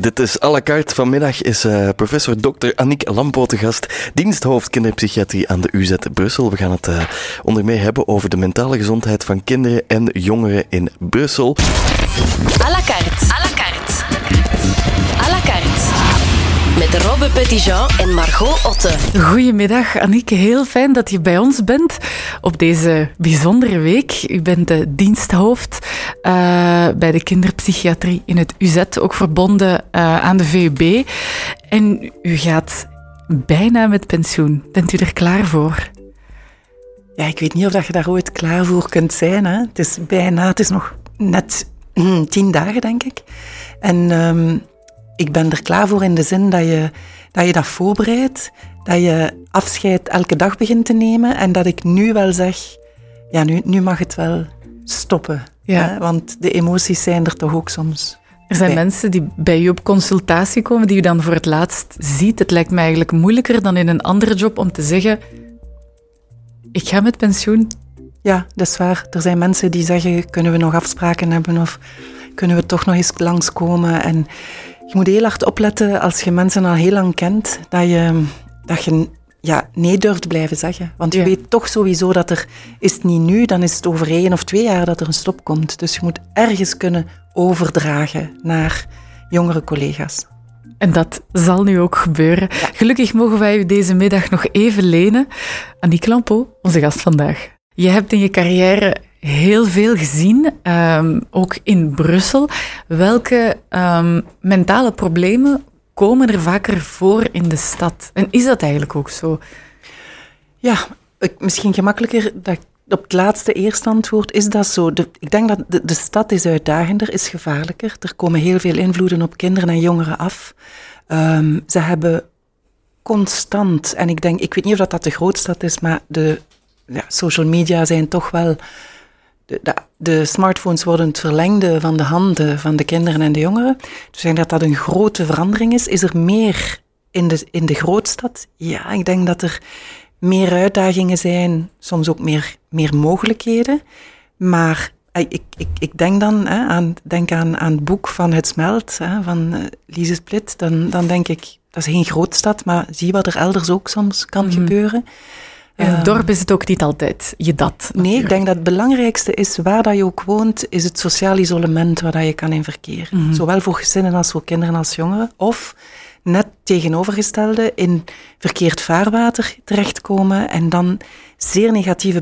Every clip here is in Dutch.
Dit is à la carte. Vanmiddag is uh, professor Dr. Annick Lampo te gast, diensthoofd kinderpsychiatrie aan de UZ Brussel. We gaan het uh, onder meer hebben over de mentale gezondheid van kinderen en jongeren in Brussel. À la carte. Met Robbe Petitjean en Margot Otte. Goedemiddag, Annick. Heel fijn dat je bij ons bent op deze bijzondere week. U bent de diensthoofd uh, bij de kinderpsychiatrie in het UZ, ook verbonden uh, aan de VUB. En u gaat bijna met pensioen. Bent u er klaar voor? Ja, ik weet niet of je daar ooit klaar voor kunt zijn. Hè. Het is bijna, het is nog net mm, tien dagen, denk ik. En um, ik ben er klaar voor in de zin dat je dat, je dat voorbereidt, dat je afscheid elke dag begint te nemen en dat ik nu wel zeg, ja, nu, nu mag het wel stoppen. Ja. Hè? Want de emoties zijn er toch ook soms. Er zijn mensen die bij u op consultatie komen, die u dan voor het laatst ziet. Het lijkt me eigenlijk moeilijker dan in een andere job om te zeggen, ik ga met pensioen. Ja, dat is waar. Er zijn mensen die zeggen, kunnen we nog afspraken hebben of kunnen we toch nog eens langskomen? En je moet heel hard opletten als je mensen al heel lang kent, dat je, dat je ja, nee durft blijven zeggen. Want je weet toch sowieso dat er, is het niet nu, dan is het over één of twee jaar dat er een stop komt. Dus je moet ergens kunnen overdragen naar jongere collega's. En dat zal nu ook gebeuren. Gelukkig mogen wij u deze middag nog even lenen. Annie Klampo, onze gast vandaag. Je hebt in je carrière heel veel gezien, um, ook in Brussel. Welke um, mentale problemen komen er vaker voor in de stad? En is dat eigenlijk ook zo? Ja, misschien gemakkelijker dat op het laatste eerste antwoord is dat zo. Ik denk dat de, stad is uitdagender, is gevaarlijker. Er komen heel veel invloeden op kinderen en jongeren af. Um, ze hebben constant, en ik denk, ik weet niet of dat, dat de grootstad is, maar de ja, social media zijn toch wel de, de, de, smartphones worden het verlengde van de handen van de kinderen en de jongeren. Dus ik denk dat dat een grote verandering is. Is er meer in de, in de grootstad? Ja, ik denk dat er meer uitdagingen zijn, soms ook meer, meer mogelijkheden. Maar eh, ik, ik, ik denk dan hè, aan, denk aan, aan het boek van Het Smelt hè, van uh, Lise Split. Dan, dan denk ik, dat is geen grootstad, maar zie wat er elders ook soms kan mm. gebeuren. In het dorp is het ook niet altijd je dat. Nee, ik denk dat het belangrijkste is, waar dat je ook woont, is het sociaal isolement waar dat je kan in verkeer. Mm Zowel voor gezinnen als voor kinderen als jongeren. Of net tegenovergestelde, in verkeerd vaarwater terechtkomen en dan zeer negatieve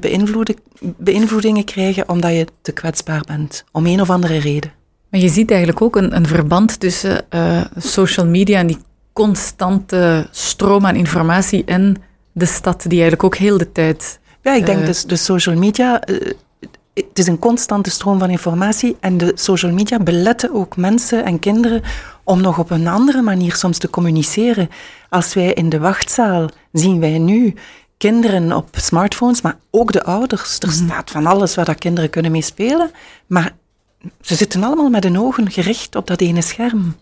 beïnvloedingen krijgen omdat je te kwetsbaar bent, om een of andere reden. Maar je ziet eigenlijk ook een, een verband tussen uh, social media en die constante stroom aan informatie en de stad die eigenlijk ook heel de tijd. Ja, ik denk uh, dus de social media. Uh, het is een constante stroom van informatie en de social media beletten ook mensen en kinderen om nog op een andere manier soms te communiceren. Als wij in de wachtzaal zien wij nu kinderen op smartphones, maar ook de ouders. Er -hmm. staat van alles waar dat kinderen kunnen mee spelen, maar ze zitten allemaal met hun ogen gericht op dat ene scherm.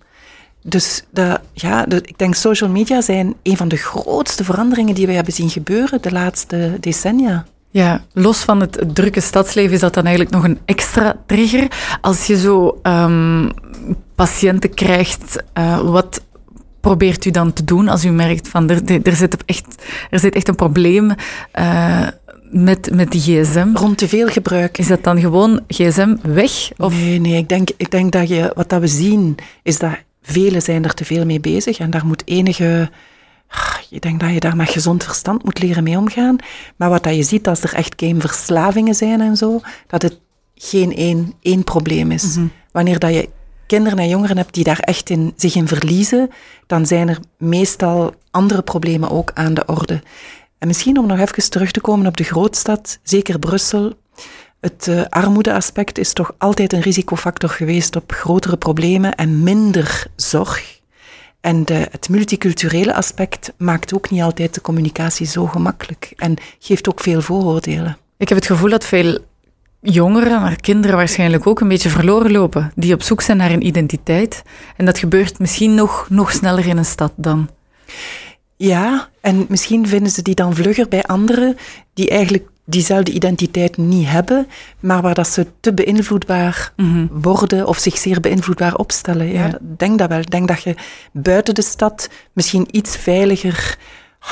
Dus de, ja, de, ik denk social media zijn een van de grootste veranderingen die we hebben zien gebeuren de laatste decennia. Ja, los van het drukke stadsleven is dat dan eigenlijk nog een extra trigger. Als je zo um, patiënten krijgt, uh, wat probeert u dan te doen als u merkt van er, er, zit, echt, er zit echt een probleem uh, met, met die gsm? Rond te veel gebruik. Is dat dan gewoon gsm weg? Of? Nee, nee ik, denk, ik denk dat je, wat dat we zien, is dat velen zijn er te veel mee bezig en daar moet enige... Je denkt dat je daar met gezond verstand moet leren mee omgaan. Maar wat dat je ziet als er echt gameverslavingen zijn en zo, dat het geen één, één probleem is. Mm -hmm. Wanneer dat je kinderen en jongeren hebt die daar echt in, zich in verliezen, dan zijn er meestal andere problemen ook aan de orde. En misschien om nog even terug te komen op de grootstad, zeker Brussel, het uh, armoedeaspect is toch altijd een risicofactor geweest op grotere problemen en minder zorg. En de, het multiculturele aspect maakt ook niet altijd de communicatie zo gemakkelijk en geeft ook veel vooroordelen. Ik heb het gevoel dat veel jongeren, maar kinderen waarschijnlijk ook, een beetje verloren lopen. Die op zoek zijn naar een identiteit. En dat gebeurt misschien nog, nog sneller in een stad dan. Ja, en misschien vinden ze die dan vlugger bij anderen die eigenlijk diezelfde identiteit niet hebben, maar waar dat ze te beïnvloedbaar worden of zich zeer beïnvloedbaar opstellen. Ja, denk dat wel. Ik denk dat je buiten de stad misschien iets veiliger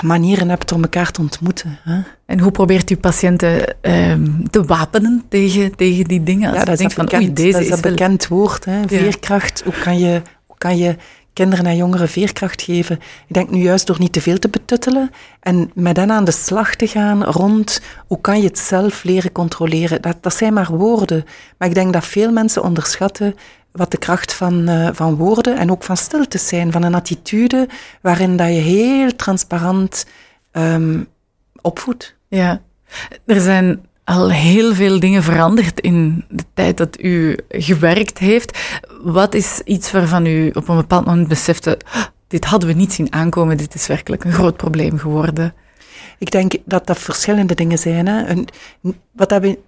manieren hebt om elkaar te ontmoeten. Hè? En hoe probeert u patiënten ehm, te wapenen tegen, tegen die dingen? Als Ja, je dat is, een van, oei, bekend, deze dat is is een wel- bekend woord. Hè? Veerkracht. Hoe kan, je, hoe kan je kinderen en jongeren veerkracht geven? Ik denk nu juist door niet te veel te betuttelen en met hen aan de slag te gaan rond hoe kan je het zelf leren controleren. Dat, dat zijn maar woorden. Maar ik denk dat veel mensen onderschatten wat de kracht van, eh, van woorden en ook van stiltes zijn, van een attitude waarin dat je heel transparant ehm, opvoedt. Ja, er zijn al heel veel dingen veranderd in de tijd dat u gewerkt heeft. Wat is iets waarvan u op een bepaald moment besefte, "Ah, dit hadden we niet zien aankomen, dit is werkelijk een groot probleem geworden? Ik denk dat dat verschillende dingen zijn. Hè. Wat dat we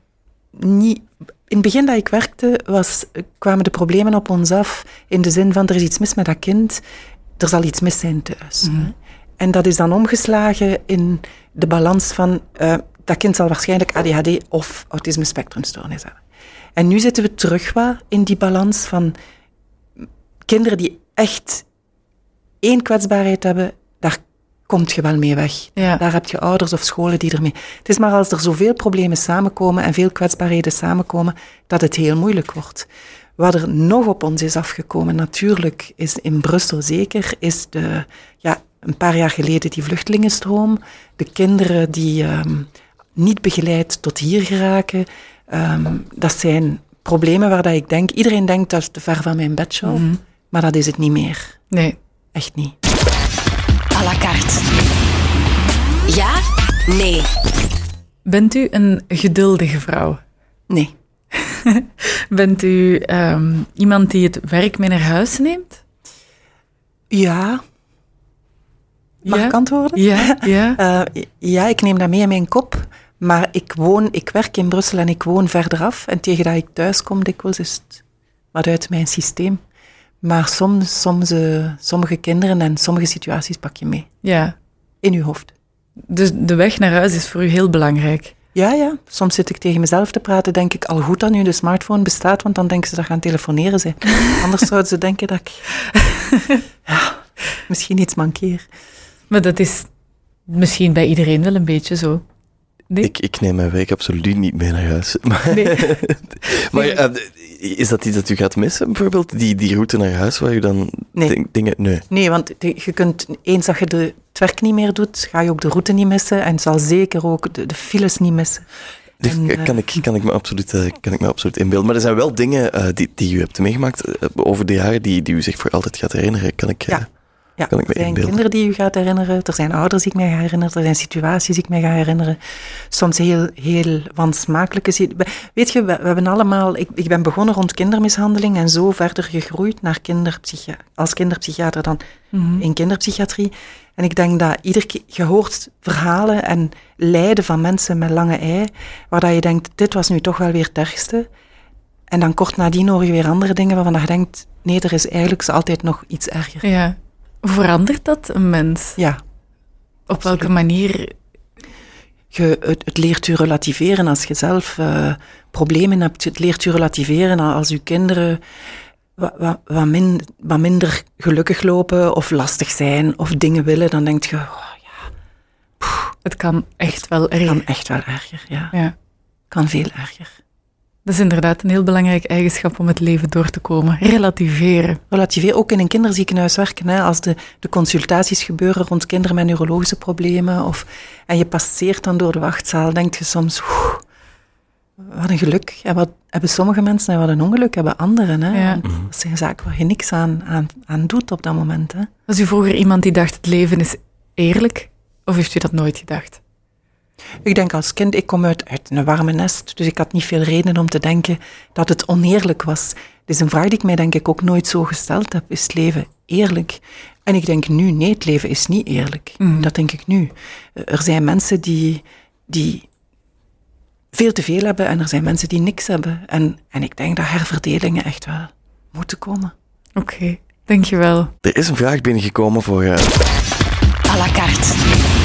niet... In het begin dat ik werkte, was, kwamen de problemen op ons af in de zin van er is iets mis met dat kind, er zal iets mis zijn thuis. hè. En dat is dan omgeslagen in de balans van eh, dat kind zal waarschijnlijk ADHD of autisme spectrumstoornis hebben. En nu zitten we terug wat in die balans van kinderen die echt één kwetsbaarheid hebben, daar komt je wel mee weg. Ja. Daar heb je ouders of scholen die ermee... Het is maar als er zoveel problemen samenkomen en veel kwetsbaarheden samenkomen, dat het heel moeilijk wordt. Wat er nog op ons is afgekomen, natuurlijk, is in Brussel zeker, is de, ja, een paar jaar geleden die vluchtelingenstroom. De kinderen die ehm, niet begeleid tot hier geraken. Ehm, dat zijn problemen waar dat ik denk, iedereen denkt dat is te ver van mijn bedshow, maar dat is het niet meer. Nee. Echt niet. à la carte. Ja? Nee. Bent u een geduldige vrouw? Nee. Bent u ehm, iemand die het werk mee naar huis neemt? Ja. Mag Ja? ik antwoorden? Ja, ja. Eh, ja, ik neem dat mee in mijn kop. Maar ik, woon, ik werk in Brussel en ik woon verderaf. En tegen dat ik thuis kom, dikwijls is het wat uit mijn systeem. Maar soms, soms eh, sommige kinderen en sommige situaties pak je mee. ja. In je hoofd. Dus de weg naar huis is voor u heel belangrijk. Ja, ja. Soms zit ik tegen mezelf te praten, denk ik al goed dat nu de smartphone bestaat, want dan denken ze dat gaan telefoneren zijn. Anders zouden ze denken dat ik ja, misschien iets mankeer. Maar dat is misschien bij iedereen wel een beetje zo. Nee? Ik, ik neem mijn werk absoluut niet mee naar huis. Maar, Nee. maar eh, is dat iets dat u gaat missen, bijvoorbeeld? Die, die route naar huis waar u dan dingen... Nee. Nee, want je kunt, eens dat je de, het werk niet meer doet, ga je ook de route niet missen en zal zeker ook de, de files niet missen. Dus En, eh, kan, ik, kan, ik me absoluut, eh, kan ik me absoluut inbeelden. Maar er zijn wel dingen die, die u hebt meegemaakt over de jaren die, die u zich voor altijd gaat herinneren. Kan ik, Ja. Ja, Kan ik me er zijn inbeelden. kinderen die je gaat herinneren, er zijn ouders die ik mij ga herinneren, er zijn situaties die ik mij ga herinneren. Soms heel, heel wansmakelijke situaties. Weet je, we, we hebben allemaal... Ik, ik ben begonnen rond kindermishandeling en zo verder gegroeid naar kinderpsychia als kinderpsychiater dan in kinderpsychiatrie. En ik denk dat ieder keer... Je hoort verhalen en lijden van mensen met lange ei, waar dat je denkt, dit was nu toch wel weer het ergste. En dan kort nadien hoor je weer andere dingen waarvan je denkt, nee, er is eigenlijk altijd nog iets erger. Ja. Hoe verandert dat een mens? Ja, Op welke manier? je, het, het leert je relativeren als je zelf eh, problemen hebt. Het leert je relativeren als je kinderen wat, wat, wat, min- wat minder gelukkig lopen of lastig zijn of dingen willen. Dan denk je, oh, ja, Het kan echt wel erg. kan echt wel erger. Ja, Ja. kan veel erger. Dat is inderdaad een heel belangrijke eigenschap om het leven door te komen. Relativeren. Relativeren, ook in een kinderziekenhuis werken. Hè, als de, de consultaties gebeuren rond kinderen met neurologische problemen of, en je passeert dan door de wachtzaal, denk je soms, oeh, wat een geluk. En wat hebben sommige mensen en wat een ongeluk hebben anderen. Hè? Ja. Dat zijn zaken waar je niks aan, aan, aan doet op dat moment. Hè? Was u vroeger iemand die dacht het leven is eerlijk? Of heeft u dat nooit gedacht? Ik denk als kind, ik kom uit, uit een warme nest, dus ik had niet veel reden om te denken dat het oneerlijk was. Dit is een vraag die ik mij denk ik ook nooit zo gesteld heb. Is het leven eerlijk? En ik denk nu, nee, het leven is niet eerlijk. Dat denk ik nu. Er zijn mensen die, die veel te veel hebben en er zijn mensen die niks hebben. En, en ik denk dat herverdelingen echt wel moeten komen. Oké, dankjewel. Er is een vraag binnengekomen voor... eh, À la carte.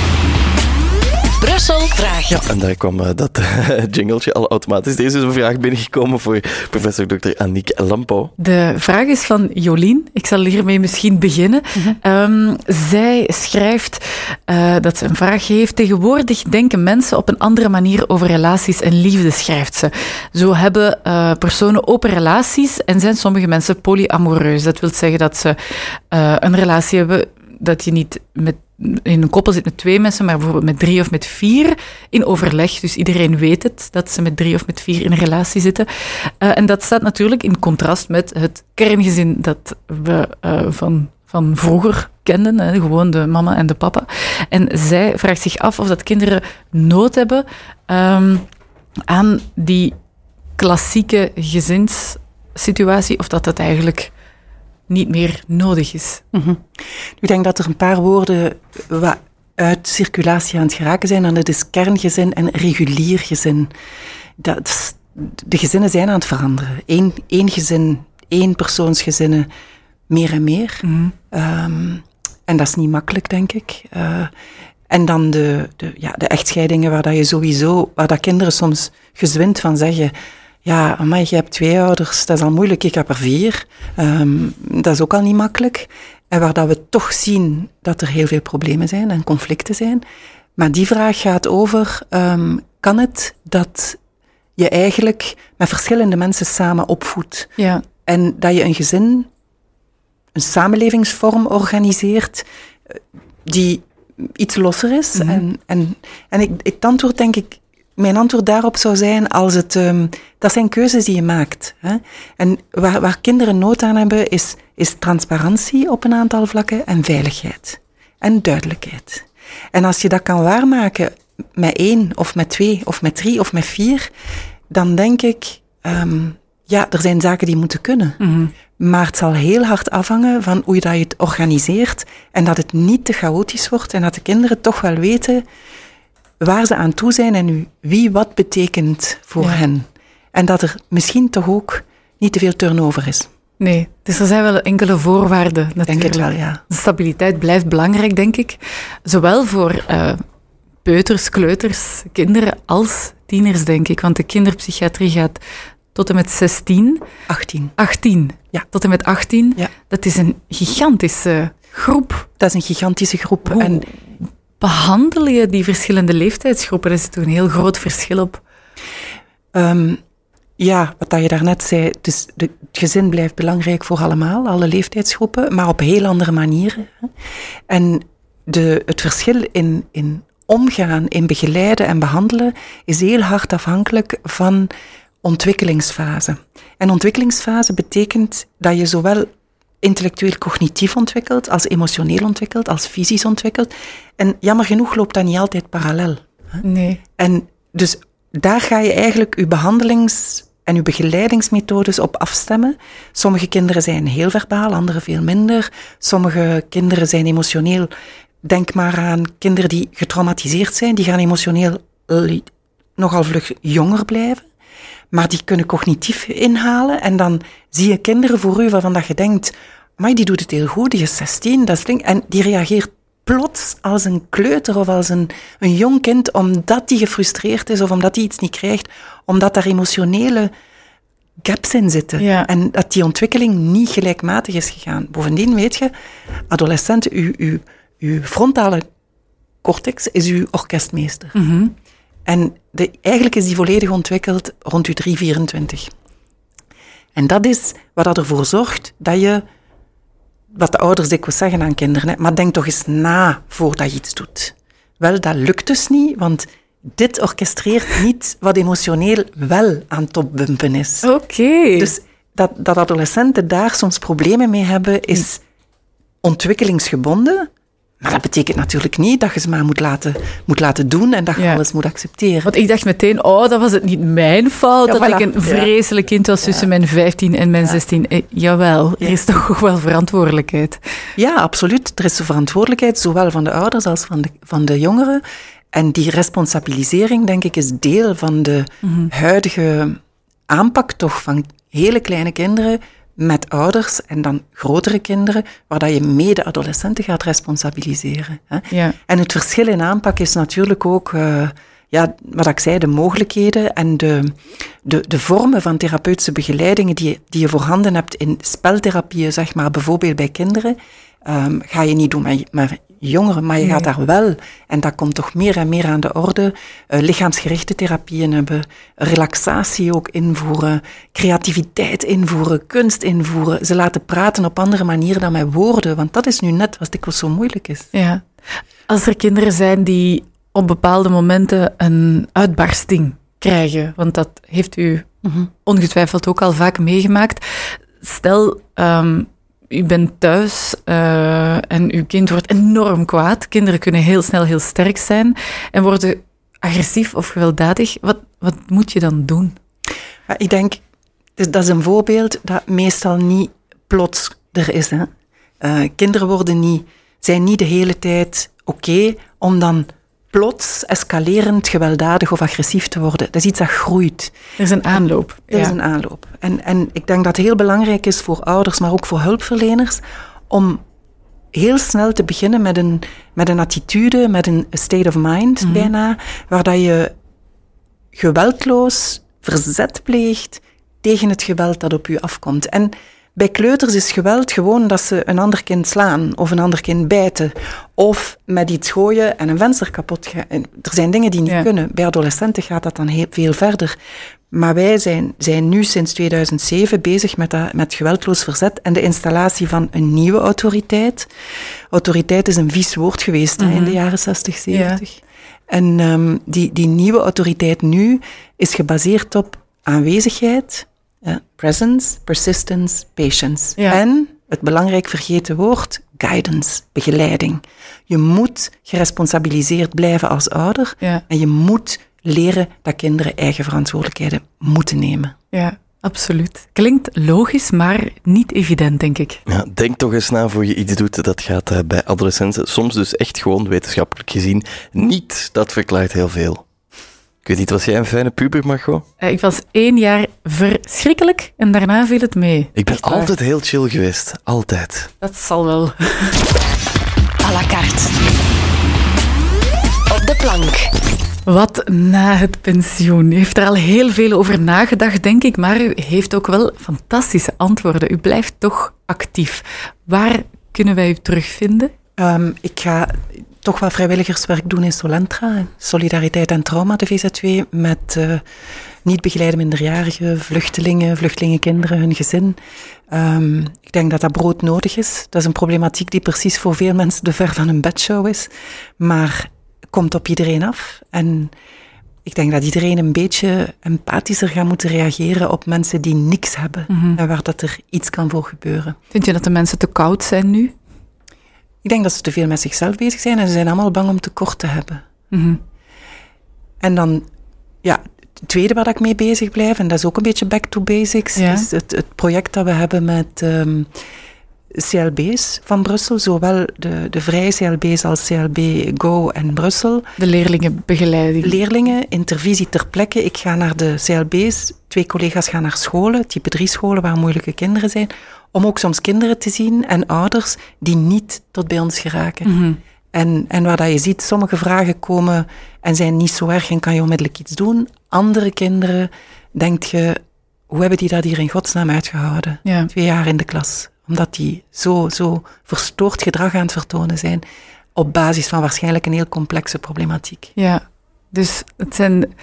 Brussel vraagt. Ja, en daar kwam uh, dat uh, jingletje al automatisch. Er is een vraag binnengekomen voor professor Dr. Annick Lampo. De vraag is van Jolien. Ik zal hiermee misschien beginnen. Um, zij schrijft uh, dat ze een vraag heeft. Tegenwoordig denken mensen op een andere manier over relaties en liefde, schrijft ze. Zo hebben personen open relaties en zijn sommige mensen polyamoreus. Dat wil zeggen dat ze een relatie hebben dat je niet met, in een koppel zit met twee mensen, maar bijvoorbeeld met drie of met vier in overleg. Dus iedereen weet het, dat ze met drie of met vier in een relatie zitten. Uh, en dat staat natuurlijk in contrast met het kerngezin dat we uh, van, van vroeger kenden, hè, gewoon de mama en de papa. En zij vraagt zich af of dat kinderen nood hebben um, aan die klassieke gezinssituatie, of dat dat eigenlijk niet meer nodig is. Mm -hmm. Ik denk dat er een paar woorden wat uit circulatie aan het geraken zijn. En dat is kerngezin en regulier gezin. Dat, de gezinnen zijn aan het veranderen. Eén, één gezin, één persoonsgezinnen, meer en meer. Mm -hmm. um, en dat is niet makkelijk, denk ik. Uh, en dan de, de, ja, de echtscheidingen waar dat je sowieso, waar dat kinderen soms gezwind van zeggen ja, maar je hebt twee ouders, dat is al moeilijk, ik heb er vier. Um, dat is ook al niet makkelijk. En waar dat we toch zien dat er heel veel problemen zijn en conflicten zijn. Maar die vraag gaat over, um, kan het dat je eigenlijk met verschillende mensen samen opvoedt? Ja. En dat je een gezin, een samenlevingsvorm organiseert die iets losser is. Mm -hmm. En, en, en ik, het antwoord denk ik mijn antwoord daarop zou zijn als het, um, dat zijn keuzes die je maakt. Hè? En waar, waar kinderen nood aan hebben, is, is transparantie op een aantal vlakken en veiligheid. En duidelijkheid. En als je dat kan waarmaken met één, of met twee, of met drie, of met vier, dan denk ik, um, ja, er zijn zaken die moeten kunnen. Mm -hmm. Maar het zal heel hard afhangen van hoe je dat je het organiseert en dat het niet te chaotisch wordt en dat de kinderen toch wel weten waar ze aan toe zijn en wie wat betekent voor ja. hen. En dat er misschien toch ook niet te veel turnover is. Nee, dus er zijn wel enkele voorwaarden natuurlijk. Denk het wel, ja. Stabiliteit blijft belangrijk, denk ik. Zowel voor uh, peuters, kleuters, kinderen als tieners, denk ik. Want de kinderpsychiatrie gaat tot en met 16. 18. 18. Ja. Tot en met 18. Ja. Dat is een gigantische groep. Dat is een gigantische groep. Hoe en behandel je die verschillende leeftijdsgroepen? Er toch een heel groot verschil op. Um, ja, wat je daarnet zei, dus het gezin blijft belangrijk voor allemaal, alle leeftijdsgroepen, maar op heel andere manieren. En de, het verschil in, in omgaan, in begeleiden en behandelen, is heel hard afhankelijk van ontwikkelingsfase. En ontwikkelingsfase betekent dat je zowel intellectueel cognitief ontwikkeld, als emotioneel ontwikkeld, als fysisch ontwikkeld. En jammer genoeg loopt dat niet altijd parallel. Hè? Nee. En dus daar ga je eigenlijk je behandelings- en je begeleidingsmethodes op afstemmen. Sommige kinderen zijn heel verbaal, andere veel minder. Sommige kinderen zijn emotioneel. Denk maar aan kinderen die getraumatiseerd zijn, die gaan emotioneel nogal vlug jonger blijven. Maar die kunnen cognitief inhalen. En dan zie je kinderen voor u waarvan dat je denkt, maar die doet het heel goed, die is 16, dat is En die reageert plots als een kleuter of als een, een jong kind, omdat die gefrustreerd is of omdat hij iets niet krijgt, omdat daar emotionele gaps in zitten. Ja. En dat die ontwikkeling niet gelijkmatig is gegaan. Bovendien weet je, adolescenten, uw, uw, uw frontale cortex is uw orkestmeester. Mm -hmm. En de, eigenlijk is die volledig ontwikkeld rond je 3, 24. En dat is wat dat ervoor zorgt dat je, wat de ouders dikwijls zeggen aan kinderen, hè, maar denk toch eens na voordat je iets doet. Wel, dat lukt dus niet, want dit orchestreert niet wat emotioneel wel aan topbumpen is. Oké. Okay. Dus dat, dat adolescenten daar soms problemen mee hebben, is ontwikkelingsgebonden, maar dat betekent natuurlijk niet dat je ze maar moet laten, moet laten doen en dat je Ja. alles moet accepteren. Want ik dacht meteen, oh, dat was het niet mijn fout Ja, dat voilà. ik een vreselijk kind was tussen mijn 15 en mijn 16. Eh, jawel, er is toch ook wel verantwoordelijkheid. Ja, absoluut. Er is de verantwoordelijkheid, zowel van de ouders als van de, van de jongeren. En die responsabilisering, denk ik, is deel van de huidige aanpak toch van hele kleine kinderen met ouders en dan grotere kinderen, waar dat je mede-adolescenten gaat responsabiliseren. Hè. Ja. En het verschil in aanpak is natuurlijk ook, uh, ja, wat ik zei, de mogelijkheden en de, de, de vormen van therapeutische begeleidingen die, die je voorhanden hebt in speltherapieën, zeg maar, bijvoorbeeld bij kinderen, um, ga je niet doen met, met jongeren, maar je gaat daar wel, en dat komt toch meer en meer aan de orde, uh, lichaamsgerichte therapieën hebben, relaxatie ook invoeren, creativiteit invoeren, kunst invoeren, ze laten praten op andere manieren dan met woorden, want dat is nu net wat dikwijls zo moeilijk is. Ja. Als er kinderen zijn die op bepaalde momenten een uitbarsting krijgen, want dat heeft u mm -hmm. ongetwijfeld ook al vaak meegemaakt. Stel, um, u bent thuis uh, en uw kind wordt enorm kwaad. Kinderen kunnen heel snel heel sterk zijn en worden agressief of gewelddadig. Wat, wat moet je dan doen? Ik denk, dat is een voorbeeld dat meestal niet plots er is. Hè? Uh, kinderen worden niet, zijn niet de hele tijd oké om dan plots escalerend gewelddadig of agressief te worden. Dat is iets dat groeit. Er is een aanloop. Er ja. is een aanloop. En, en ik denk dat het heel belangrijk is voor ouders, maar ook voor hulpverleners, om heel snel te beginnen met een, met een attitude, met een state of mind Mhm. bijna, waar dat je geweldloos verzet pleegt tegen het geweld dat op je afkomt. En bij kleuters is geweld gewoon dat ze een ander kind slaan of een ander kind bijten of met iets gooien en een venster kapot gaan. Er zijn dingen die niet Ja. kunnen. Bij adolescenten gaat dat dan heel veel verder. Maar wij zijn, zijn nu sinds 2007 bezig met, dat, met geweldloos verzet en de installatie van een nieuwe autoriteit. Autoriteit is een vies woord geweest hè, in de jaren 60, 70. En um, die, die nieuwe autoriteit nu is gebaseerd op aanwezigheid, uh, presence, persistence, patience. Ja. En het belangrijk vergeten woord, guidance, begeleiding. Je moet geresponsabiliseerd blijven als ouder Ja. en je moet leren dat kinderen eigen verantwoordelijkheden moeten nemen. Ja, absoluut. Klinkt logisch, maar niet evident, denk ik. Ja, denk toch eens na voor je iets doet. Dat gaat uh, bij adolescenten soms dus echt gewoon wetenschappelijk gezien niet. Dat verklaart heel veel. Ik weet niet, was jij een fijne puber, Margot? Uh, ik was één jaar verschrikkelijk en daarna viel het mee. Ik ben Echt waar. altijd heel chill geweest. Altijd. Dat zal wel. à la carte. Op de plank. Wat na het pensioen? U heeft er al heel veel over nagedacht, denk ik, maar u heeft ook wel fantastische antwoorden. U blijft toch actief. Waar kunnen wij u terugvinden? Um, ik ga toch wel vrijwilligerswerk doen in Solentra, Solidariteit en Trauma, de VZW, met uh, niet begeleide minderjarigen, vluchtelingen, vluchtelingenkinderen, hun gezin. Um, ik denk dat dat brood nodig is. Dat is een problematiek die precies voor veel mensen de ver van hun bedshow is, maar komt op iedereen af. En ik denk dat iedereen een beetje empathischer gaat moeten reageren op mensen die niks hebben Mhm. mm -hmm. en waar dat er iets kan voor gebeuren. Vind je dat de mensen te koud zijn nu? Ik denk dat ze te veel met zichzelf bezig zijn en ze zijn allemaal bang om tekort te hebben. Mm -hmm. En dan, ja, het tweede waar ik mee bezig blijf, en dat is ook een beetje back to basics, ja. is het, het, project dat we hebben met um, CLB's van Brussel, zowel de, de vrije CLB's als CLB Go en Brussel. De leerlingenbegeleiding. Leerlingen, intervisie ter plekke. Ik ga naar de CLB's, twee collega's gaan naar scholen, type 3 scholen waar moeilijke kinderen zijn, om ook soms kinderen te zien en ouders die niet tot bij ons geraken. Mm -hmm. En, en waar dat je ziet, sommige vragen komen en zijn niet zo erg en kan je onmiddellijk iets doen. Andere kinderen, denk je, hoe hebben die dat hier in godsnaam uitgehouden? Ja. Twee jaar in de klas. Omdat die zo, zo verstoord gedrag aan het vertonen zijn. Op basis van waarschijnlijk een heel complexe problematiek. Ja, dus het zijn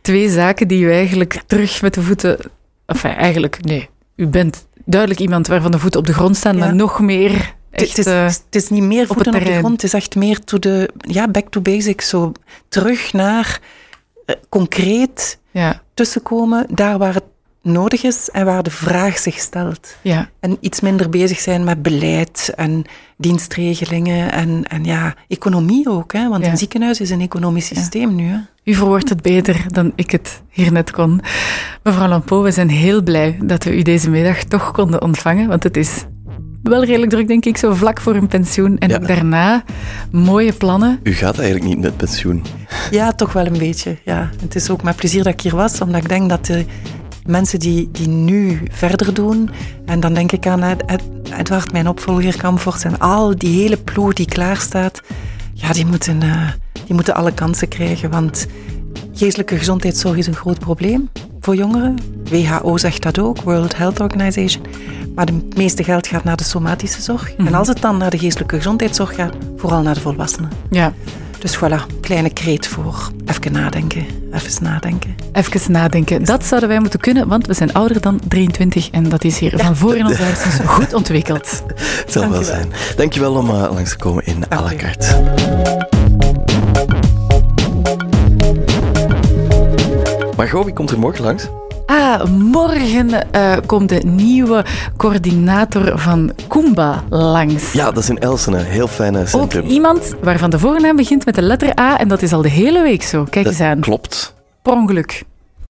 twee zaken die u eigenlijk terug met de voeten... Enfin, eigenlijk, nee. U bent duidelijk iemand waarvan de voeten op de grond staan, ja. maar nog meer Echt, het, is, uh, het is niet meer voeten op, op, de grond, het is echt meer to de, ja, back to basics. Zo terug naar uh, concreet ja. tussenkomen, daar waar het nodig is en waar de vraag zich stelt. Ja. En iets minder bezig zijn met beleid en dienstregelingen en, en ja, economie ook. Hè? Want ja. een ziekenhuis is een economisch systeem ja. nu. Hè? U verwoordt het beter dan ik het hier net kon. Mevrouw Lampo, we zijn heel blij dat we u deze middag toch konden ontvangen, want het is wel redelijk druk, denk ik, zo vlak voor een pensioen. En Ja. ook daarna mooie plannen. U gaat eigenlijk niet met pensioen. Ja, toch wel een beetje. Ja. Het is ook met plezier dat ik hier was, omdat ik denk dat de mensen die, die nu verder doen. En dan denk ik aan Ed, Ed, Edward, mijn opvolger, Kamfort en al die hele ploeg die klaar staat. Ja, die moeten, uh, die moeten alle kansen krijgen, want geestelijke gezondheidszorg is een groot probleem voor jongeren. WHO zegt dat ook, World Health Organization. Maar het meeste geld gaat naar de somatische zorg. Mm -hmm. En als het dan naar de geestelijke gezondheidszorg gaat, vooral naar de volwassenen. Ja. Dus voilà, kleine kreet voor even nadenken. Even nadenken. Even nadenken. Dat zouden wij moeten kunnen, want we zijn ouder dan 23 en dat is hier van voor in onze hersens goed ontwikkeld. Het zal wel zijn. Dankjewel om uh, langs te komen in à la carte. Margot, wie komt er morgen langs? Ah, morgen uh, komt de nieuwe coördinator van Kumba langs. Ja, dat is in Elsene. Heel fijne centrum. Ook iemand waarvan de voornaam begint met de letter A en dat is al de hele week zo. Kijk dat eens aan. Klopt. Per ongeluk.